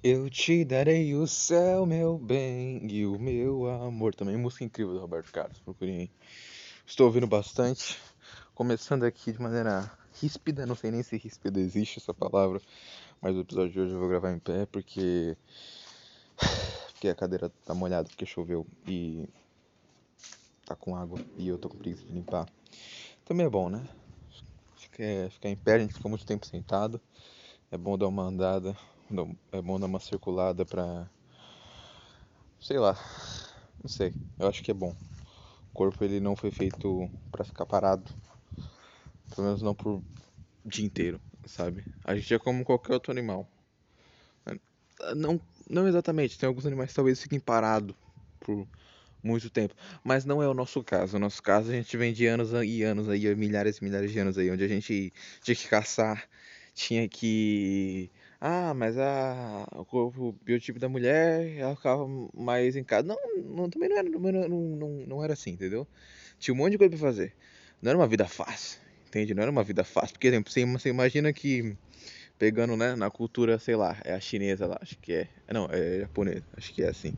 Eu te darei o céu, meu bem, e o meu amor. Também música incrível do Roberto Carlos, procurem aí. Estou ouvindo bastante. Começando aqui de maneira ríspida, não sei nem se ríspida existe essa palavra, mas o episódio de hoje eu vou gravar em pé porque. Porque a cadeira tá molhada, porque choveu e. tá com água e eu tô com preguiça de limpar. Também é bom, né? Ficar, em pé, a gente fica muito tempo sentado. É bom dar uma andada, é bom dar uma circulada pra. sei lá. Não sei, eu acho que é bom. O corpo ele não foi feito para ficar parado. Pelo menos não por dia inteiro, sabe? A gente é como qualquer outro animal. Não, não exatamente, tem alguns animais que talvez fiquem parados por muito tempo, mas não é o nosso caso. O nosso caso a gente vem de anos e anos aí, milhares e milhares de anos aí, onde a gente tinha que caçar, tinha que ah, mas a, o, biotipo da mulher, ela ficava mais em casa. Não, não também não era, não, não, não era assim, entendeu? Tinha um monte de coisa pra fazer. Não era uma vida fácil, entende? Não era uma vida fácil. Porque, exemplo, você, você imagina que, pegando, né, na cultura, sei lá, é a chinesa lá, acho que é. Não, é japonesa, acho que é assim.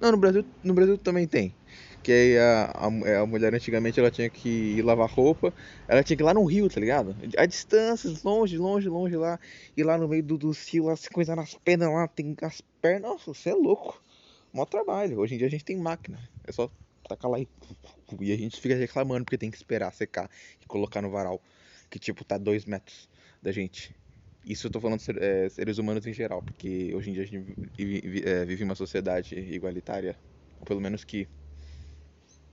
Não, no Brasil, no Brasil também tem. Que a, a, é, a, mulher antigamente ela tinha que ir lavar roupa, ela tinha que ir lá no rio, tá ligado? A distâncias, longe, longe, longe lá. E lá no meio do, do rio, lá se coisa nas pernas lá, tem as pernas. Nossa, você é louco. Mó trabalho. Hoje em dia a gente tem máquina. É só tacar lá e. E a gente fica reclamando porque tem que esperar secar e colocar no varal. Que tipo, tá dois metros da gente. Isso eu tô falando é, seres humanos em geral, porque hoje em dia a gente vive, é, vive uma sociedade igualitária, ou pelo menos que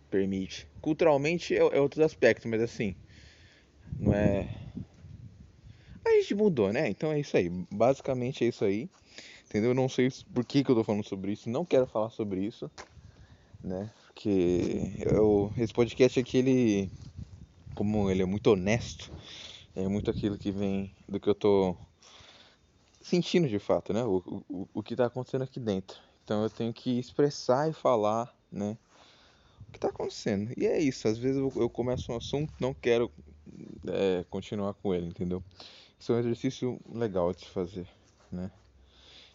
permite. Culturalmente é, é outro aspecto, mas assim, não é. A gente mudou, né? Então é isso aí. Basicamente é isso aí. Entendeu? Eu não sei por que, que eu tô falando sobre isso. Não quero falar sobre isso. Né? Porque eu, esse podcast aqui, ele. Como ele é muito honesto, é muito aquilo que vem do que eu tô sentindo de fato, né? O, o, o que tá acontecendo aqui dentro. Então eu tenho que expressar e falar, né? O que tá acontecendo. E é isso, às vezes eu, começo um assunto, não quero é, continuar com ele, entendeu? Isso é um exercício legal de se fazer, né?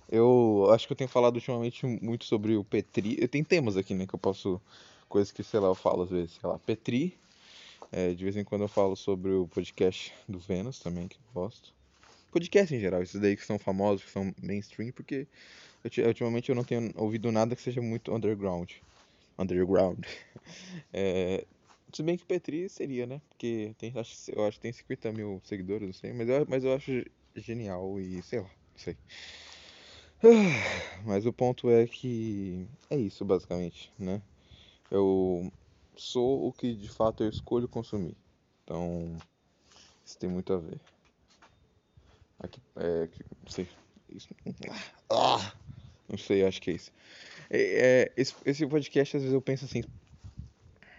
Eu acho que eu tenho falado ultimamente muito sobre o Petri. Eu tenho temas aqui, né? Que eu posso. Coisas que, sei lá, eu falo às vezes. Sei lá, Petri, é, de vez em quando eu falo sobre o podcast do Vênus também, que eu gosto. Podcast em geral, esses daí que são famosos, que são mainstream, porque ultimamente eu não tenho ouvido nada que seja muito underground. Underground. É, se bem que Petri seria, né? Porque tem, acho, eu acho que tem 50 mil seguidores, não sei, mas eu, mas eu acho genial e sei lá, não sei. Mas o ponto é que é isso basicamente, né? Eu sou o que de fato eu escolho consumir. Então, isso tem muito a ver. Aqui, é, não sei. Isso, ah, não sei, acho que é isso. É, é, esse, esse podcast, às vezes eu penso assim.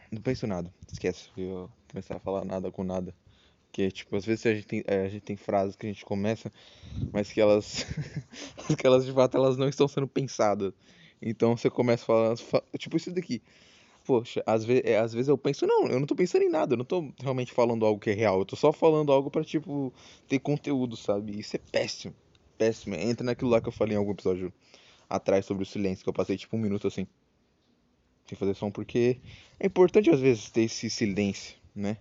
Não penso nada, esquece. Eu começar a falar nada com nada. Que, tipo, às vezes a gente, tem, a gente tem frases que a gente começa, mas que elas. que elas de fato elas não estão sendo pensadas. Então você começa falando. Tipo, isso daqui poxa, às vezes, é, às vezes eu penso, não, eu não tô pensando em nada, eu não tô realmente falando algo que é real, eu tô só falando algo para tipo, ter conteúdo, sabe? Isso é péssimo, péssimo. Entra naquilo lá que eu falei em algum episódio atrás sobre o silêncio, que eu passei tipo um minuto assim, sem fazer som, porque é importante às vezes ter esse silêncio, né?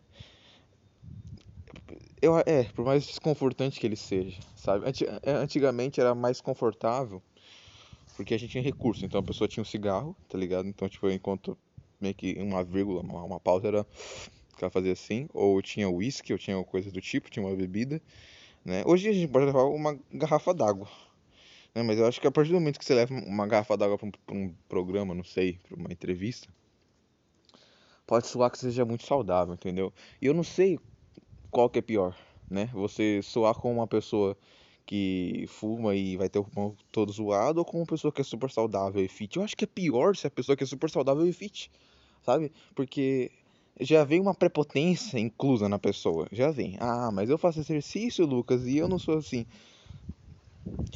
Eu, é, por mais desconfortante que ele seja, sabe? É, antigamente era mais confortável porque a gente tinha recurso. Então a pessoa tinha um cigarro, tá ligado? Então, tipo, enquanto meio que uma vírgula, uma, uma pausa era que ela fazia assim, ou tinha uísque, ou tinha coisas do tipo, tinha uma bebida, né? Hoje a gente pode levar uma garrafa d'água, né? Mas eu acho que a partir do momento que você leva uma garrafa d'água para um, um, programa, não sei, para uma entrevista, pode soar que seja muito saudável, entendeu? E eu não sei qual que é pior, né? Você soar com uma pessoa que fuma e vai ter o pulmão todo zoado ou com uma pessoa que é super saudável e fit. Eu acho que é pior se a pessoa que é super saudável e fit sabe? Porque já vem uma prepotência inclusa na pessoa, já vem. Ah, mas eu faço exercício, Lucas, e eu não sou assim.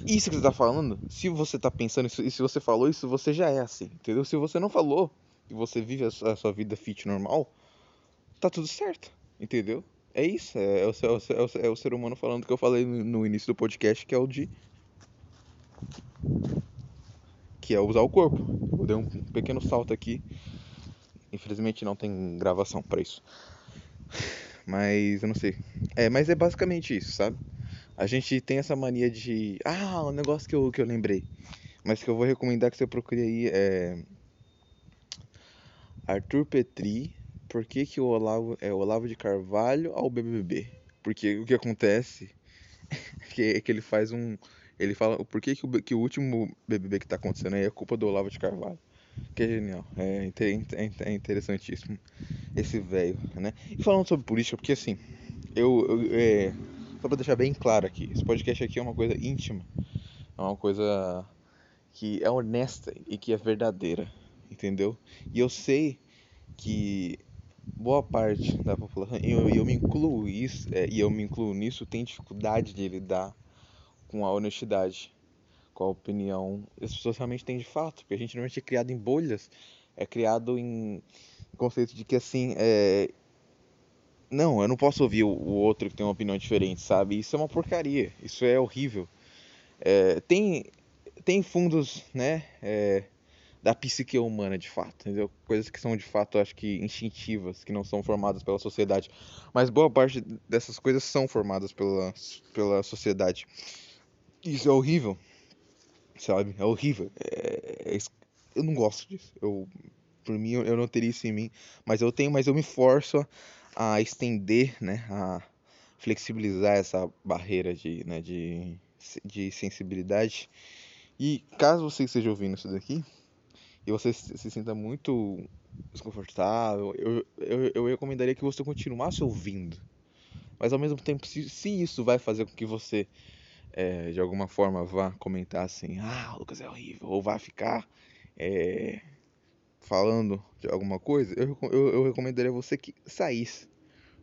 Isso que você tá falando, se você tá pensando isso, e se você falou isso, você já é assim, entendeu? Se você não falou e você vive a sua, a sua vida fit normal, tá tudo certo, entendeu? É isso, é, é, o, é, o, é, é o ser humano falando que eu falei no, no início do podcast, que é o de que é usar o corpo. Eu dei um pequeno salto aqui. Infelizmente não tem gravação para isso. Mas eu não sei. É, mas é basicamente isso, sabe? A gente tem essa mania de. Ah, um negócio que eu, que eu lembrei. Mas que eu vou recomendar que você procure aí é. Arthur Petri. Por que, que o Olavo é Olavo de Carvalho ao BBB? Porque o que acontece é que ele faz um. Ele fala por que, que, o, que o último BBB que tá acontecendo aí é culpa do Olavo de Carvalho. Que é genial, é, é interessantíssimo esse velho, né? E falando sobre política, porque assim, eu, eu é, só pra deixar bem claro aqui, esse podcast aqui é uma coisa íntima, é uma coisa que é honesta e que é verdadeira, entendeu? E eu sei que boa parte da população, e eu, eu, me incluo isso, é, e eu me incluo nisso, tem dificuldade de lidar com a honestidade, com a opinião. As pessoas realmente têm de fato, porque a gente normalmente é criado em bolhas, é criado em conceito de que assim, é... não, eu não posso ouvir o outro que tem uma opinião diferente, sabe? Isso é uma porcaria, isso é horrível. É... tem, tem fundos, né? É da psique humana de fato, entendeu? Coisas que são de fato, acho que instintivas, que não são formadas pela sociedade. Mas boa parte dessas coisas são formadas pela, pela sociedade. Isso é horrível, sabe? É horrível. É, é, eu não gosto disso. Eu, por mim, eu não teria isso em mim. Mas eu tenho, mas eu me forço a estender, né? A flexibilizar essa barreira de, né, de, de sensibilidade. E caso você esteja ouvindo isso daqui, e você se sinta muito desconfortável, eu, eu, eu recomendaria que você continuasse ouvindo. Mas ao mesmo tempo, se, se isso vai fazer com que você, é, de alguma forma, vá comentar assim: ah, o Lucas é horrível, ou vá ficar é, falando de alguma coisa, eu, eu, eu recomendaria você que saísse.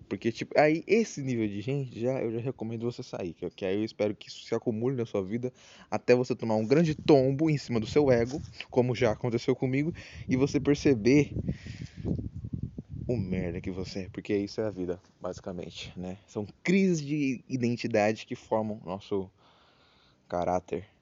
Porque, tipo, aí esse nível de gente, já eu já recomendo você sair. Que, que aí eu espero que isso se acumule na sua vida até você tomar um grande tombo em cima do seu ego, como já aconteceu comigo, e você perceber o merda que você é. Porque isso é a vida, basicamente, né? São crises de identidade que formam nosso caráter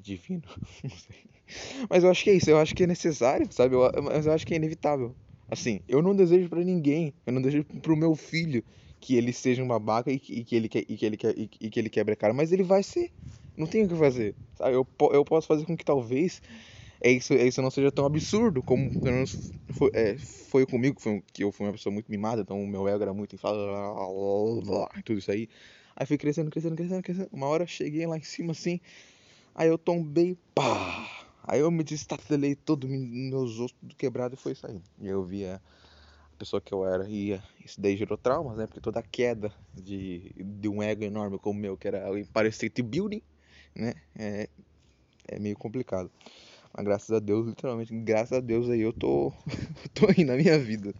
divino. Mas eu acho que é isso, eu acho que é necessário, sabe? Eu, mas eu acho que é inevitável. Assim, eu não desejo para ninguém, eu não desejo pro meu filho que ele seja um babaca e, que, e que ele e que ele e que ele quebre a cara, mas ele vai ser. Não tem o que fazer. Sabe? Eu, eu posso fazer com que talvez é isso, é isso não seja tão absurdo como foi, é, foi comigo, foi, que eu fui uma pessoa muito mimada, então o meu ego era muito inflado, tudo isso aí. Aí fui crescendo, crescendo, crescendo, crescendo. Uma hora cheguei lá em cima assim, aí eu tombei, pá! Aí eu me destatelei todo, meus ossos tudo quebrado e foi saindo. E eu vi a pessoa que eu era e isso daí gerou traumas, né? Porque toda queda de, de um ego enorme como o meu, que era o Empire State Building, né? É, é meio complicado. Mas graças a Deus, literalmente, graças a Deus aí eu tô, tô aí na minha vida.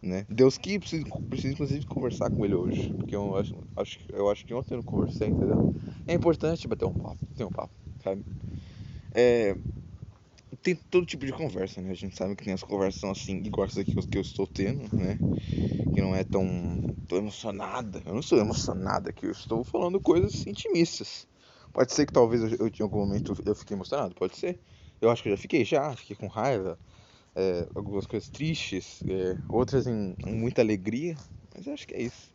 Né? Deus que precisa, precisa inclusive conversar com ele hoje. Porque eu acho, acho, eu acho que ontem eu não conversei, entendeu? É importante bater um papo, ter um papo, sabe? É, tem todo tipo de conversa, né? A gente sabe que tem as conversas assim, igual essa aqui que eu estou tendo, né? Que não é tão, tão emocionada. Eu não sou emocionada aqui, eu estou falando coisas intimistas. Pode ser que talvez eu, eu em algum momento eu fiquei emocionado, pode ser. Eu acho que eu já fiquei, já, fiquei com raiva. É, algumas coisas tristes, é, outras em, em, muita alegria, mas eu acho que é isso.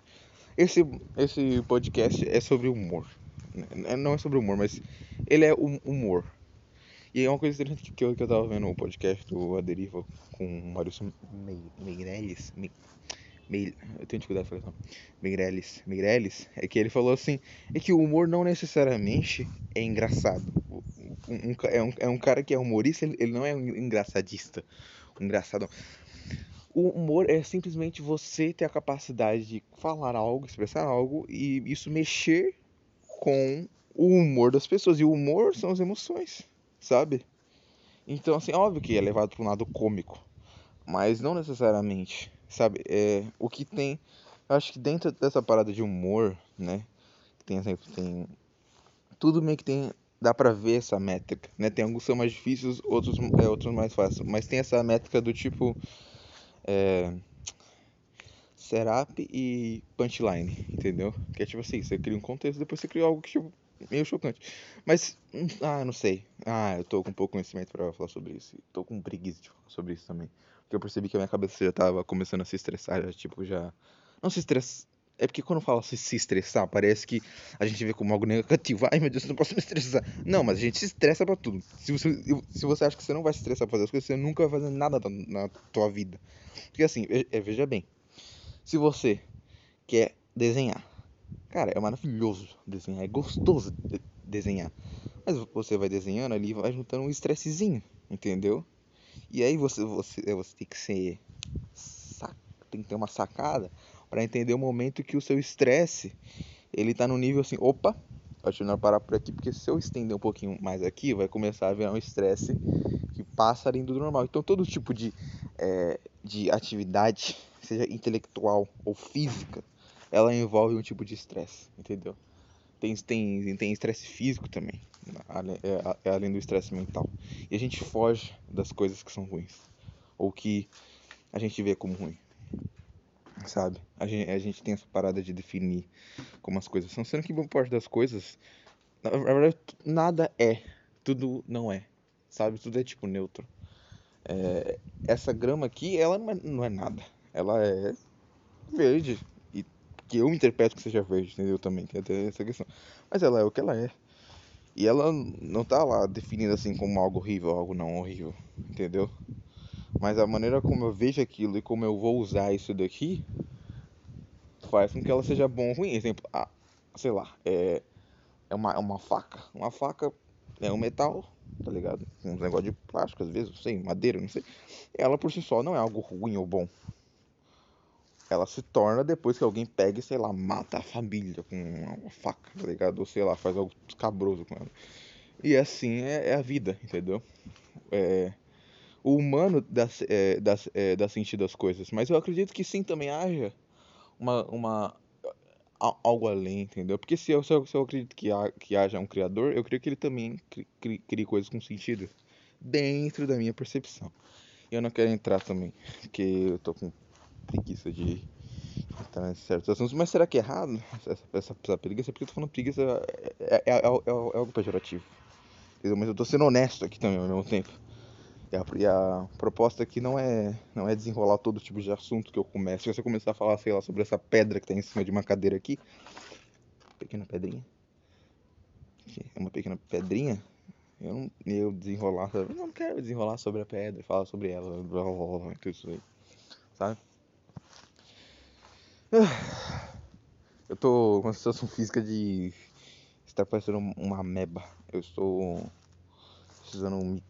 Esse, esse podcast é sobre humor. Né? Não é sobre humor, mas ele é humor. E é uma coisa interessante que eu, que eu tava vendo o podcast do A Deriva com o Maurício Meirelles. Me, me, eu tenho dificuldade de falar isso. Meirelles. Meirelles. É que ele falou assim: é que o humor não necessariamente é engraçado. Um, um, é, um, é um cara que é humorista, ele, ele não é um engraçadista. Um engraçado. O humor é simplesmente você ter a capacidade de falar algo, expressar algo e isso mexer com o humor das pessoas. E o humor são as emoções sabe? Então, assim, óbvio que é levado para um lado cômico, mas não necessariamente, sabe? É, o que tem, acho que dentro dessa parada de humor, né? Tem, tem tudo meio que tem, dá pra ver essa métrica, né? Tem alguns que são mais difíceis, outros, é, outros mais fáceis, mas tem essa métrica do tipo, é, setup e punchline, entendeu? Que é tipo assim, você cria um contexto, depois você cria algo que tipo, meio chocante. Mas, hum, ah, não sei. Ah, eu tô com pouco conhecimento pra falar sobre isso. Tô com preguiça de falar sobre isso também. Porque eu percebi que a minha cabeça já tava começando a se estressar, já, tipo, já. Não se estressar. É porque quando fala se, se estressar, parece que a gente vê como algo negativo. Ai meu Deus, eu não posso me estressar. Não, mas a gente se estressa pra tudo. Se você, se você acha que você não vai se estressar pra fazer as coisas, você nunca vai fazer nada na tua vida. Porque assim, veja bem. Se você quer desenhar, cara, é maravilhoso desenhar, é gostoso de desenhar. Mas você vai desenhando ali, vai juntando um estressezinho, entendeu? E aí você, você, você tem que ser. Tem que ter uma sacada para entender o momento que o seu estresse ele tá no nível assim, opa, acho melhor parar por aqui, porque se eu estender um pouquinho mais aqui, vai começar a virar um estresse que passa além do normal. Então todo tipo de, é, de atividade, seja intelectual ou física, ela envolve um tipo de estresse, entendeu? Tem tem tem estresse físico também, é, é além do estresse mental. E a gente foge das coisas que são ruins, ou que a gente vê como ruim sabe? A gente, a gente tem essa parada de definir como as coisas são, sendo que boa parte das coisas, na verdade, nada é, tudo não é, sabe? Tudo é tipo neutro. É, essa grama aqui, ela não é, não é, nada, ela é verde, e que eu interpreto que seja verde, entendeu? Também tem até essa questão, mas ela é o que ela é. E ela não tá lá definindo assim como algo horrível, algo não horrível, entendeu? Mas a maneira como eu vejo aquilo e como eu vou usar isso daqui faz com que ela seja bom ou ruim. Exemplo, ah, sei lá, é, é uma, é uma faca. Uma faca é um metal, tá ligado? Um negócio de plástico, às vezes, não sei, madeira, não sei. Ela por si só não é algo ruim ou bom. Ela se torna depois que alguém pega e, sei lá, mata a família com uma faca, tá ligado? Ou sei lá, faz algo escabroso com ela. E assim é, é a vida, entendeu? É, o humano dá, é, dá, é, dá sentido às coisas. Mas eu acredito que sim também haja uma, uma algo além, entendeu? Porque se eu, se eu, se eu acredito que, há, que haja um criador, eu creio que ele também crie, coisas com sentido dentro da minha percepção. Eu não quero entrar também, porque eu tô com preguiça de entrar em certos assuntos. Mas será que é errado essa, essa, essa preguiça? Porque eu tô falando preguiça é, é, é, é, é algo pejorativo. Entendeu? Mas eu tô sendo honesto aqui também ao mesmo tempo. E a, e a, proposta aqui não é, não é desenrolar todo tipo de assunto que eu começo. Se você começar a falar, sei lá, sobre essa pedra que está em cima de uma cadeira aqui, pequena pedrinha, é uma pequena pedrinha, eu não eu desenrolar, eu não quero desenrolar sobre a pedra, falar sobre ela, blá, blá, blá, tudo isso aí, sabe? Eu tô com uma situação física de estar parecendo uma ameba. Eu estou precisando me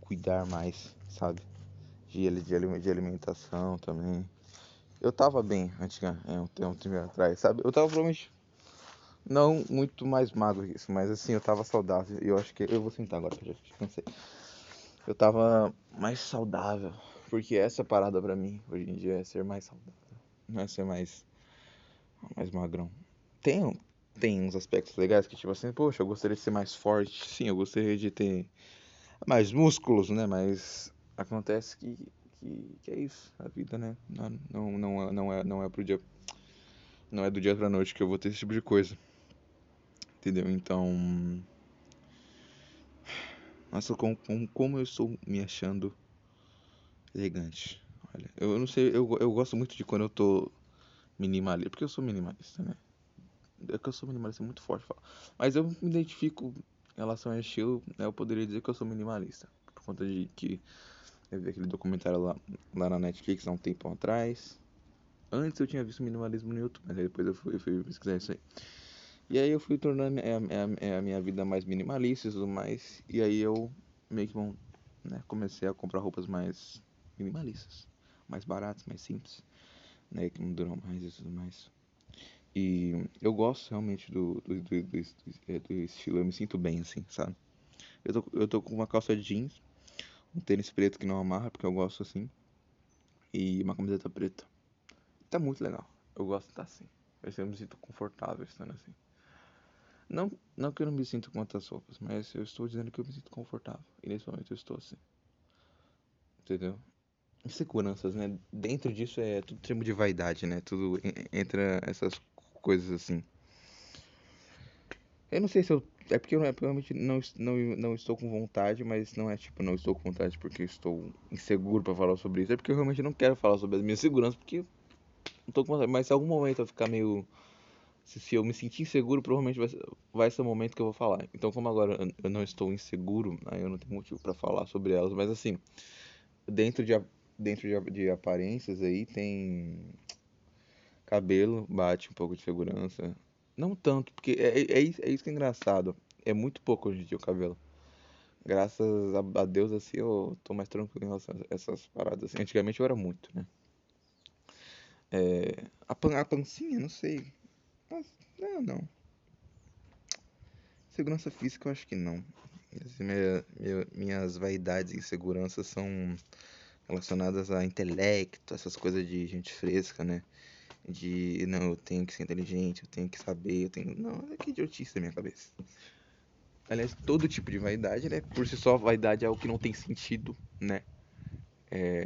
cuidar mais, sabe? De, alimentação também. Eu tava bem antigamente, é, um tempo atrás, sabe? Eu tava provavelmente não muito mais magro que isso, mas assim, eu tava saudável. E eu acho que. Eu vou sentar agora que já cansei. Eu tava mais saudável. Porque essa parada pra mim, hoje em dia, é ser mais saudável. Não é ser mais. mais magrão. Tem, tem uns aspectos legais que, tipo assim, poxa, eu gostaria de ser mais forte. Sim, eu gostaria de ter mais músculos, né? Mas acontece que, que, que, é isso, a vida, né? Não, não, não, é, não, é, não é pro dia. Não é do dia pra noite que eu vou ter esse tipo de coisa. Entendeu? Então. Nossa, como, como eu estou me achando elegante. Olha, eu não sei, eu, eu gosto muito de quando eu tô minimalista. Porque eu sou minimalista, né? É que eu sou minimalista muito forte. Mas eu me identifico em relação ao estilo, né, eu poderia dizer que eu sou minimalista. Por conta de que eu vi aquele documentário lá, lá na Netflix há um tempo atrás. Antes eu tinha visto minimalismo no YouTube, mas depois eu fui, eu fui pesquisar isso aí. E aí eu fui tornando a, a, a, minha vida mais minimalista e tudo mais. E aí eu meio que bom, né, comecei a comprar roupas mais minimalistas. Mais baratas, mais simples. Né, que não duram mais e tudo mais. E eu gosto realmente do, do, do, do, do estilo, eu me sinto bem assim, sabe? Eu tô, eu tô com uma calça jeans, um tênis preto que não amarra, porque eu gosto assim, e uma camiseta preta. Tá muito legal, eu gosto de estar assim. Eu me sinto confortável estando assim. Não, não que eu não me sinto com outras roupas, mas eu estou dizendo que eu me sinto confortável. E nesse momento eu estou assim. Entendeu? Inseguranças, né? Dentro disso é tudo termo de vaidade, né? Tudo entra essas coisas assim. Eu não sei se eu. É porque eu, é realmente não, não, não estou com vontade, mas não é tipo, não estou com vontade porque estou inseguro pra falar sobre isso. É porque eu realmente não quero falar sobre as minhas seguranças, porque não tô com vontade. Mas se algum momento eu ficar meio. Se, se eu me sentir inseguro, provavelmente vai vai ser o momento que eu vou falar. Então, como agora eu- não estou inseguro, aí eu não tenho motivo pra falar sobre elas. Mas assim, dentro de, dentro de, de aparências aí tem. Cabelo bate um pouco de segurança. Não tanto, porque é, é, é isso é isso que é engraçado. É muito pouco hoje em dia o cabelo. Graças a, a Deus, assim, eu tô mais tranquilo em relação a essas paradas. Assim. Antigamente eu era muito, né? É, a, pan, a pancinha, não sei. Mas, não, não. Segurança física eu acho que não. Minha- minha- minhas vaidades e inseguranças são relacionadas a intelecto, essas coisas de gente fresca, né? De, não, eu tenho que ser inteligente, eu tenho que saber, eu tenho... Não, é que idiotice da minha cabeça. Aliás, todo tipo de vaidade, né? Por si só, vaidade é algo que não tem sentido, né? É,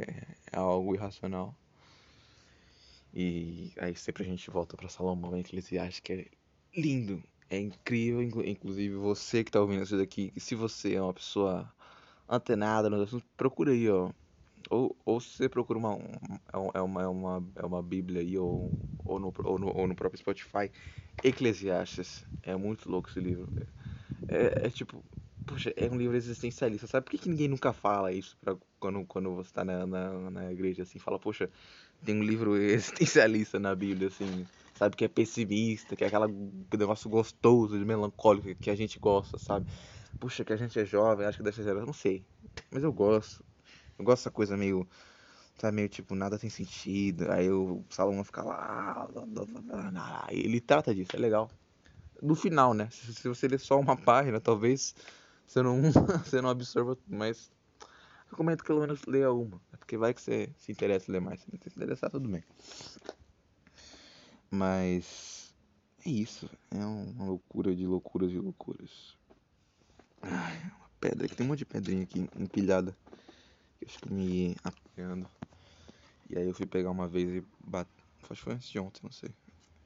é algo irracional. E aí sempre a gente volta pra Salomão em Eclesiastes, que é lindo, é incrível. inclu- Inclusive você que tá ouvindo isso daqui, se você é uma pessoa antenada nos assuntos, procura aí, ó. Ou, ou se você procura uma, um- é é uma, é uma, é uma Bíblia aí, ou, ou, no, ou, no, ou no próprio Spotify, Eclesiastes. É muito louco esse livro. É, é tipo, poxa, é um livro existencialista. Sabe por que, que ninguém nunca fala isso pra, quando, quando você tá na, na, na igreja assim? Fala, poxa, tem um livro existencialista na Bíblia, assim, sabe? Que é pessimista, que é aquele negócio gostoso, de melancólico que a gente gosta, sabe? Puxa, que a gente é jovem, acho que ser. Eu não sei, mas eu gosto. Eu gosto dessa coisa meio. Sabe, meio tipo, nada tem sentido. Aí o Salomão fica lá. Ele trata disso, é legal no final, né? Se, você ler só uma página, talvez você não, você não absorva mas recomendo que pelo menos leia uma, é porque vai que você se interessa em ler mais. Se não se interessar, tudo bem. Mas é isso, é uma loucura de loucuras de loucuras. Ai, uma pedra aqui, tem um monte de pedrinha aqui empilhada eu fico me apoiando. E aí eu fui pegar uma vez e bater. Acho que foi antes de ontem, não sei.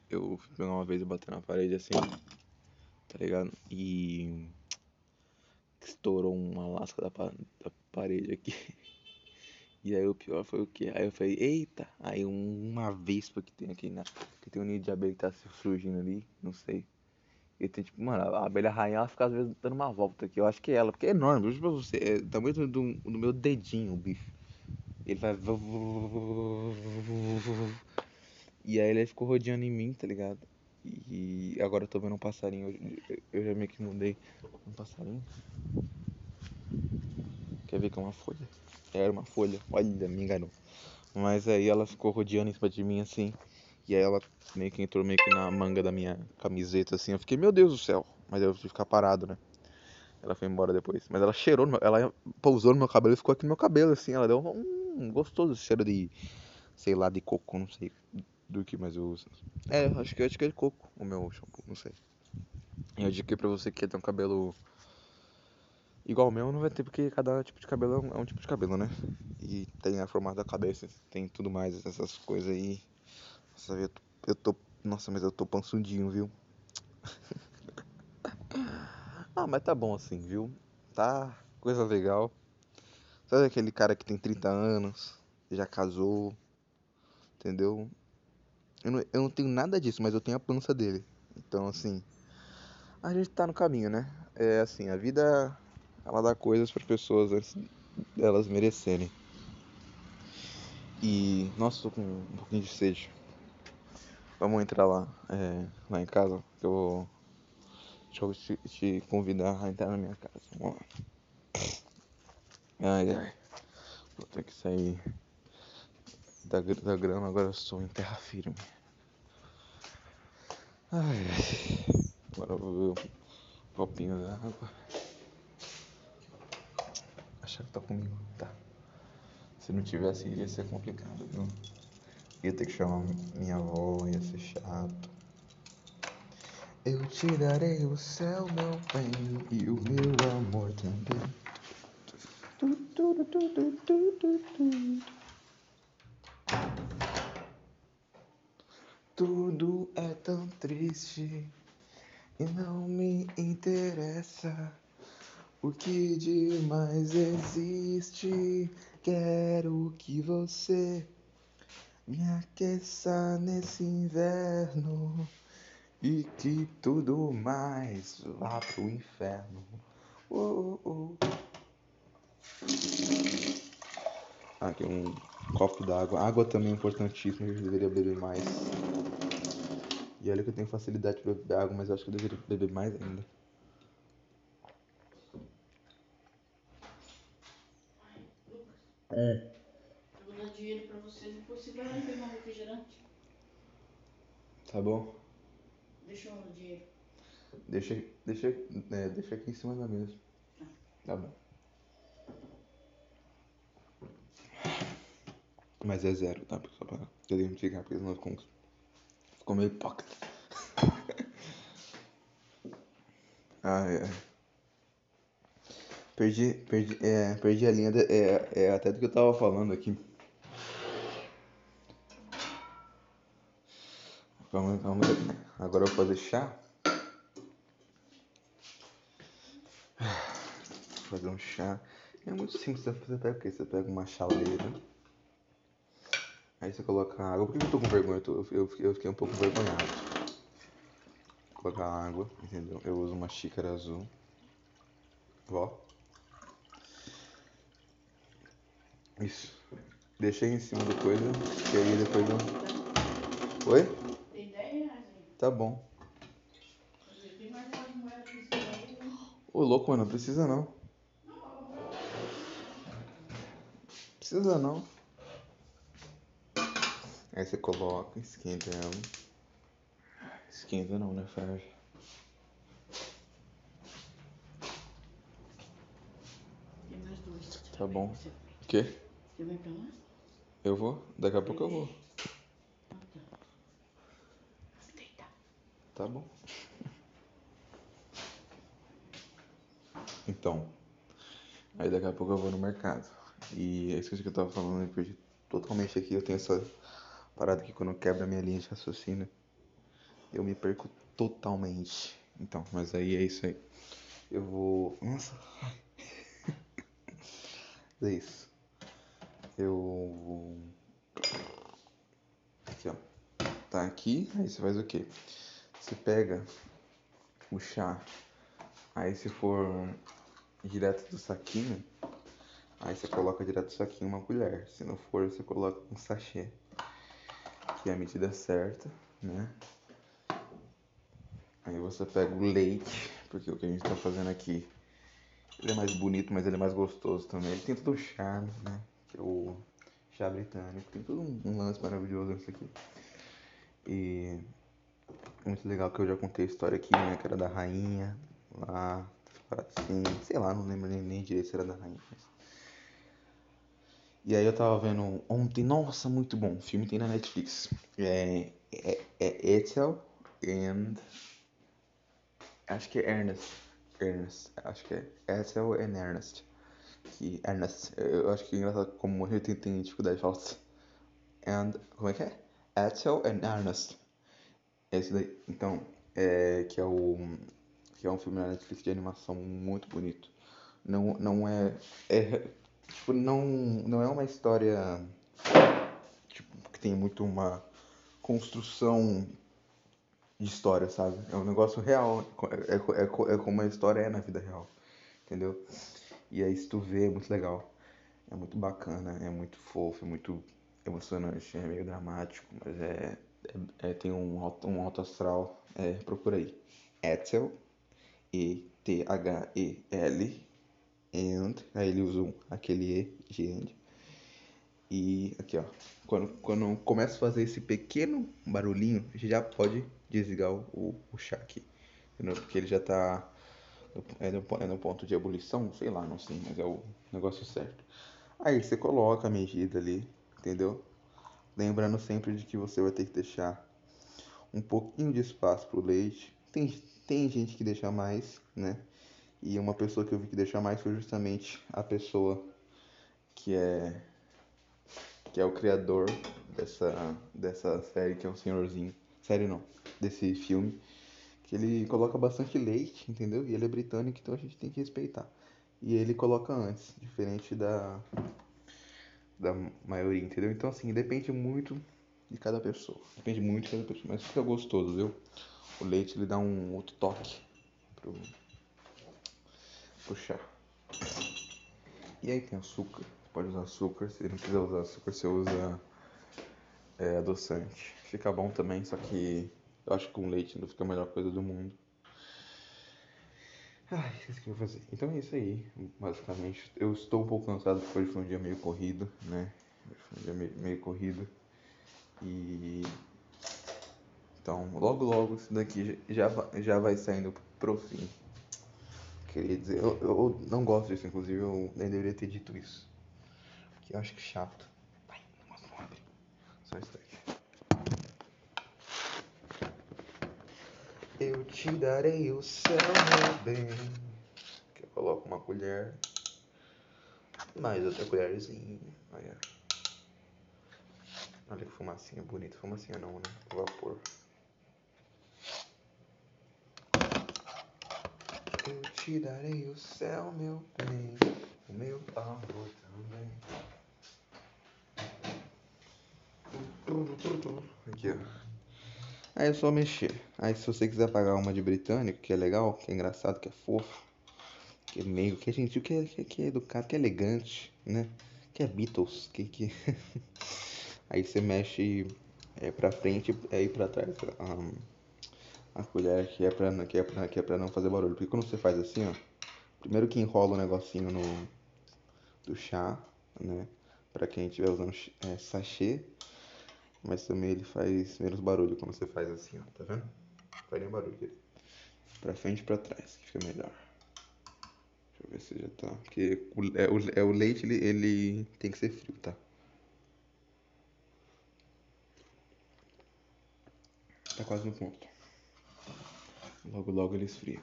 Eu fui pegar uma vez e bater na parede assim, tá ligado? E estourou uma lasca da, pa- da parede aqui. E aí o pior foi o que? Aí eu falei, eita! Aí um- uma vespa que tem aqui na. Que tem um ninho de abelha que tá surgindo ali, não sei. E tem tipo, mano, a abelha rainha ela fica às vezes dando uma volta aqui. Eu acho que é ela, porque é enorme, eu pra você, é tamanho do, do, do meu dedinho o bicho. Ele vai. E aí ele ficou rodeando em mim, tá ligado? E agora eu tô vendo um passarinho. Eu já meio que mudei. Um passarinho? Quer ver que é uma folha? Era uma folha. Olha, me enganou. Mas aí ela ficou rodeando em cima de mim assim. E aí ela meio que entrou meio que na manga da minha camiseta assim. Eu fiquei, meu Deus do céu. Mas eu tive que ficar parado, né? Ela foi embora depois. Mas ela cheirou, meu, ela pousou no meu cabelo e ficou aqui no meu cabelo assim. Ela deu um gostoso cheiro de, sei lá, de coco, não sei do que mais eu uso. É, acho que, acho que é de coco o meu shampoo, não sei. Eu digo pra você que quer ter um cabelo igual o meu, não vai ter porque cada tipo de cabelo é um, é um tipo de cabelo, né? E tem a formato da cabeça, tem tudo mais, essas coisas aí. Nossa, eu tô, eu tô nossa, mas eu tô pansudinho, viu? ah, mas tá bom assim, viu? Tá coisa legal. Sabe aquele cara que tem 30 anos, já casou, entendeu? Eu não, eu não tenho nada disso, mas eu tenho a pança dele. Então, assim, a gente tá no caminho, né? É assim, a vida, ela dá coisas para pessoas antes delas merecerem. E, nossa, tô com um pouquinho de sede. Vamos entrar lá, é, lá em casa, que eu vou. Deixa eu te, te convidar a entrar na minha casa. Vamos lá. Ai, ai. Vou ter que sair da, da grama, agora eu estou em terra firme. Ai, ai. Agora eu vou ver um copinho d'água. Achar que tá comigo. Tá. Se não tivesse, ia ser complicado, viu? Ia ter que chamar minha avó, ia ser chato. Eu te darei o céu, meu bem, e o meu amor também. Tu, tu, tu, tu, tu, tu, tu, tu. Tudo é tão triste E não me interessa o que demais existe. Quero que você me aqueça nesse inverno e que tudo mais vá pro inferno. Oh, oh, oh. Aqui um copo d'água. Água também é importantíssima, eu deveria beber mais. E olha que eu tenho facilidade para beber água, mas eu acho que eu deveria beber mais ainda. É. Eu vou dar dinheiro pra você, depois você vai lá e pegar um refrigerante. Tá bom? Deixa o dinheiro. Deixa, deixa, é, deixa aqui em cima da mesa. Tá bom. Mas é zero, tá? Só pra eu identificar, porque senão ficou, ficou meio hipócrita. ai, ai. Perdi, perdi, é, perdi a linha, de, é, é até do que eu tava falando aqui. Vamos, vamos, agora eu vou fazer chá. Fazer um chá. É muito simples, você pega? Você pega uma chaleira. Aí você coloca água. Por que eu tô com vergonha? Eu, tô, eu, fiquei um pouco envergonhado. Colocar água, entendeu? Eu uso uma xícara azul. Ó. Isso. Deixei em cima do coisa. E aí depois eu. Oi? Tem 10 reais aí. Tá bom. Ô louco, mano, não precisa não. Precisa não. Aí você coloca, esquenta ela. Esquenta não, né? Ferve. Tem mais dois. Tá bom. O quê? você vai pra lá? Eu vou? Daqui a pouco eu vou. Ah, tá. Deita. Tá bom. Então. Aí daqui a pouco eu vou no mercado. E é isso que eu tava falando, eu perdi totalmente aqui. Eu tenho essa parada que quando quebra a minha linha de raciocínio, eu me perco totalmente. Então, mas aí é isso aí. Eu vou. Nossa. É isso. Eu vou. Aqui, ó. Tá aqui, aí você faz o quê? Você pega o chá, aí se for direto do saquinho, aí você coloca direto do saquinho uma colher. Se não for, você coloca um sachê. Que é a medida certa, né? Aí você pega o leite, porque o que a gente tá fazendo aqui, ele é mais bonito, mas ele é mais gostoso também. Ele tem todo o charme, né? Que é o chá britânico. Tem todo um, lance maravilhoso nisso aqui. E muito legal que eu já contei a história aqui, né? Que era da rainha lá, assim, sei lá, não lembro nem, nem direito se era da rainha. Mas... E aí eu tava vendo ontem, nossa, muito bom. O filme tem na Netflix. É, é, é Ethel and. Acho que é Ernest. Ernest. Acho que é Ethel and Ernest. Que Ernest. Eu acho que é engraçado como eu tenho, tenho dificuldade de falar. And. Como é que é? Ethel and Ernest. Esse daí. Então, é, que é o que é um filme na Netflix de animação muito bonito. Não, não é, é tipo, não, não é uma história tipo, que tem muito uma construção de história, sabe? É um negócio real, é, é, é, é como a história é na vida real, entendeu? E aí se tu vê, é muito legal, é muito bacana, é muito fofo, é muito emocionante, é meio dramático, mas é, é, é tem um um alto astral, é, procura aí. Etzel, E-T-H-E-L, and, aí ele usa um, aquele E de and. E aqui ó, quando, quando começa a fazer esse pequeno barulhinho, já pode desligar o, o, chá aqui? Porque ele já tá é no, é no ponto de ebulição, sei lá, não sei, mas é o negócio certo. Aí você coloca a medida ali, entendeu? Lembrando sempre de que você vai ter que deixar um pouquinho de espaço pro leite. Tem, tem gente que deixa mais, né? E uma pessoa que eu vi que deixa mais foi justamente a pessoa que é que é o criador dessa dessa série que é o senhorzinho, série não, desse filme Que ele coloca bastante leite, entendeu? E ele é britânico, então a gente tem que respeitar. E ele coloca antes, diferente da da maioria, entendeu? Então assim, depende muito de cada pessoa. Depende muito de cada pessoa, mas fica gostoso, viu? O leite ele dá um outro toque pro, pro chá. E aí tem açúcar. Você pode usar açúcar. Se não quiser usar açúcar, você usa é, adoçante. Fica bom também, só que eu acho que com leite não fica a melhor coisa do mundo. Ai, o que eu vou fazer. Então é isso aí, basicamente. Eu estou um pouco cansado porque hoje foi um dia meio corrido, né? Hoje foi um dia meio, meio corrido. E. Então, logo logo isso daqui já, já vai saindo pro fim. Queria dizer, eu, eu não gosto disso, inclusive eu nem deveria ter dito isso. Porque eu acho que chato. Vai, não abre. Só isso daqui. Eu te darei o céu, meu bem. Que eu coloco uma colher. Mais outra colherzinha. Olha. Olha que fumacinha bonita. Fumacinha não, né? Vapor. Eu te darei o céu, meu bem. O meu amor também. Aqui, ó. Aí é só mexer. Aí se você quiser pagar uma de britânico, que é legal, que é engraçado, que é fofo, que é meio, que é gentil, que é, que é, que é educado, que é elegante, né? Que é Beatles, que que Aí você mexe é, pra frente e aí pra trás um, a colher que é, pra, que, é pra, que é pra não fazer barulho. Porque quando você faz assim, ó, primeiro que enrola o um negocinho no do chá, né? Pra quem estiver usando é, sachê. Mas também ele faz menos barulho quando você faz assim, ó. Tá vendo? Não faz nem barulho aqui. Pra frente e pra trás, que fica melhor. Deixa eu ver se já tá. Porque o, é, o, é, o leite, ele, ele tem que ser frio, tá? Tá quase no ponto. Logo, logo ele esfria.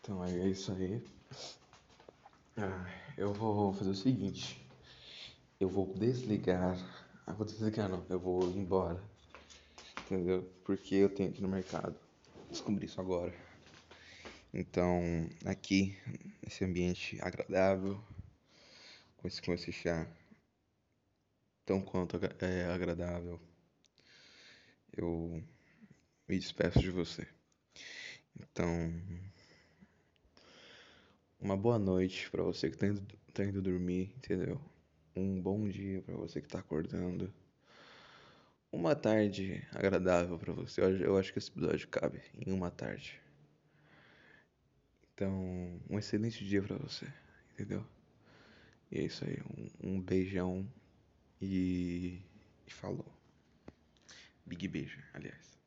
Então é isso aí. Ah, eu vou fazer o seguinte. Eu vou desligar ah, vou desligar não, eu vou embora. Entendeu? Porque eu tenho que ir no mercado. Descobri isso agora. Então, aqui, nesse ambiente agradável, com esse, com esse chá tão quanto é agradável, eu me despeço de você. Então, uma boa noite para você que tá indo, tá indo dormir, entendeu? Um bom dia para você que está acordando. Uma tarde agradável para você. Eu acho que esse episódio cabe em uma tarde. Então, um excelente dia para você, entendeu? E é isso aí. Um, um beijão e, e falou. Big beijo, aliás.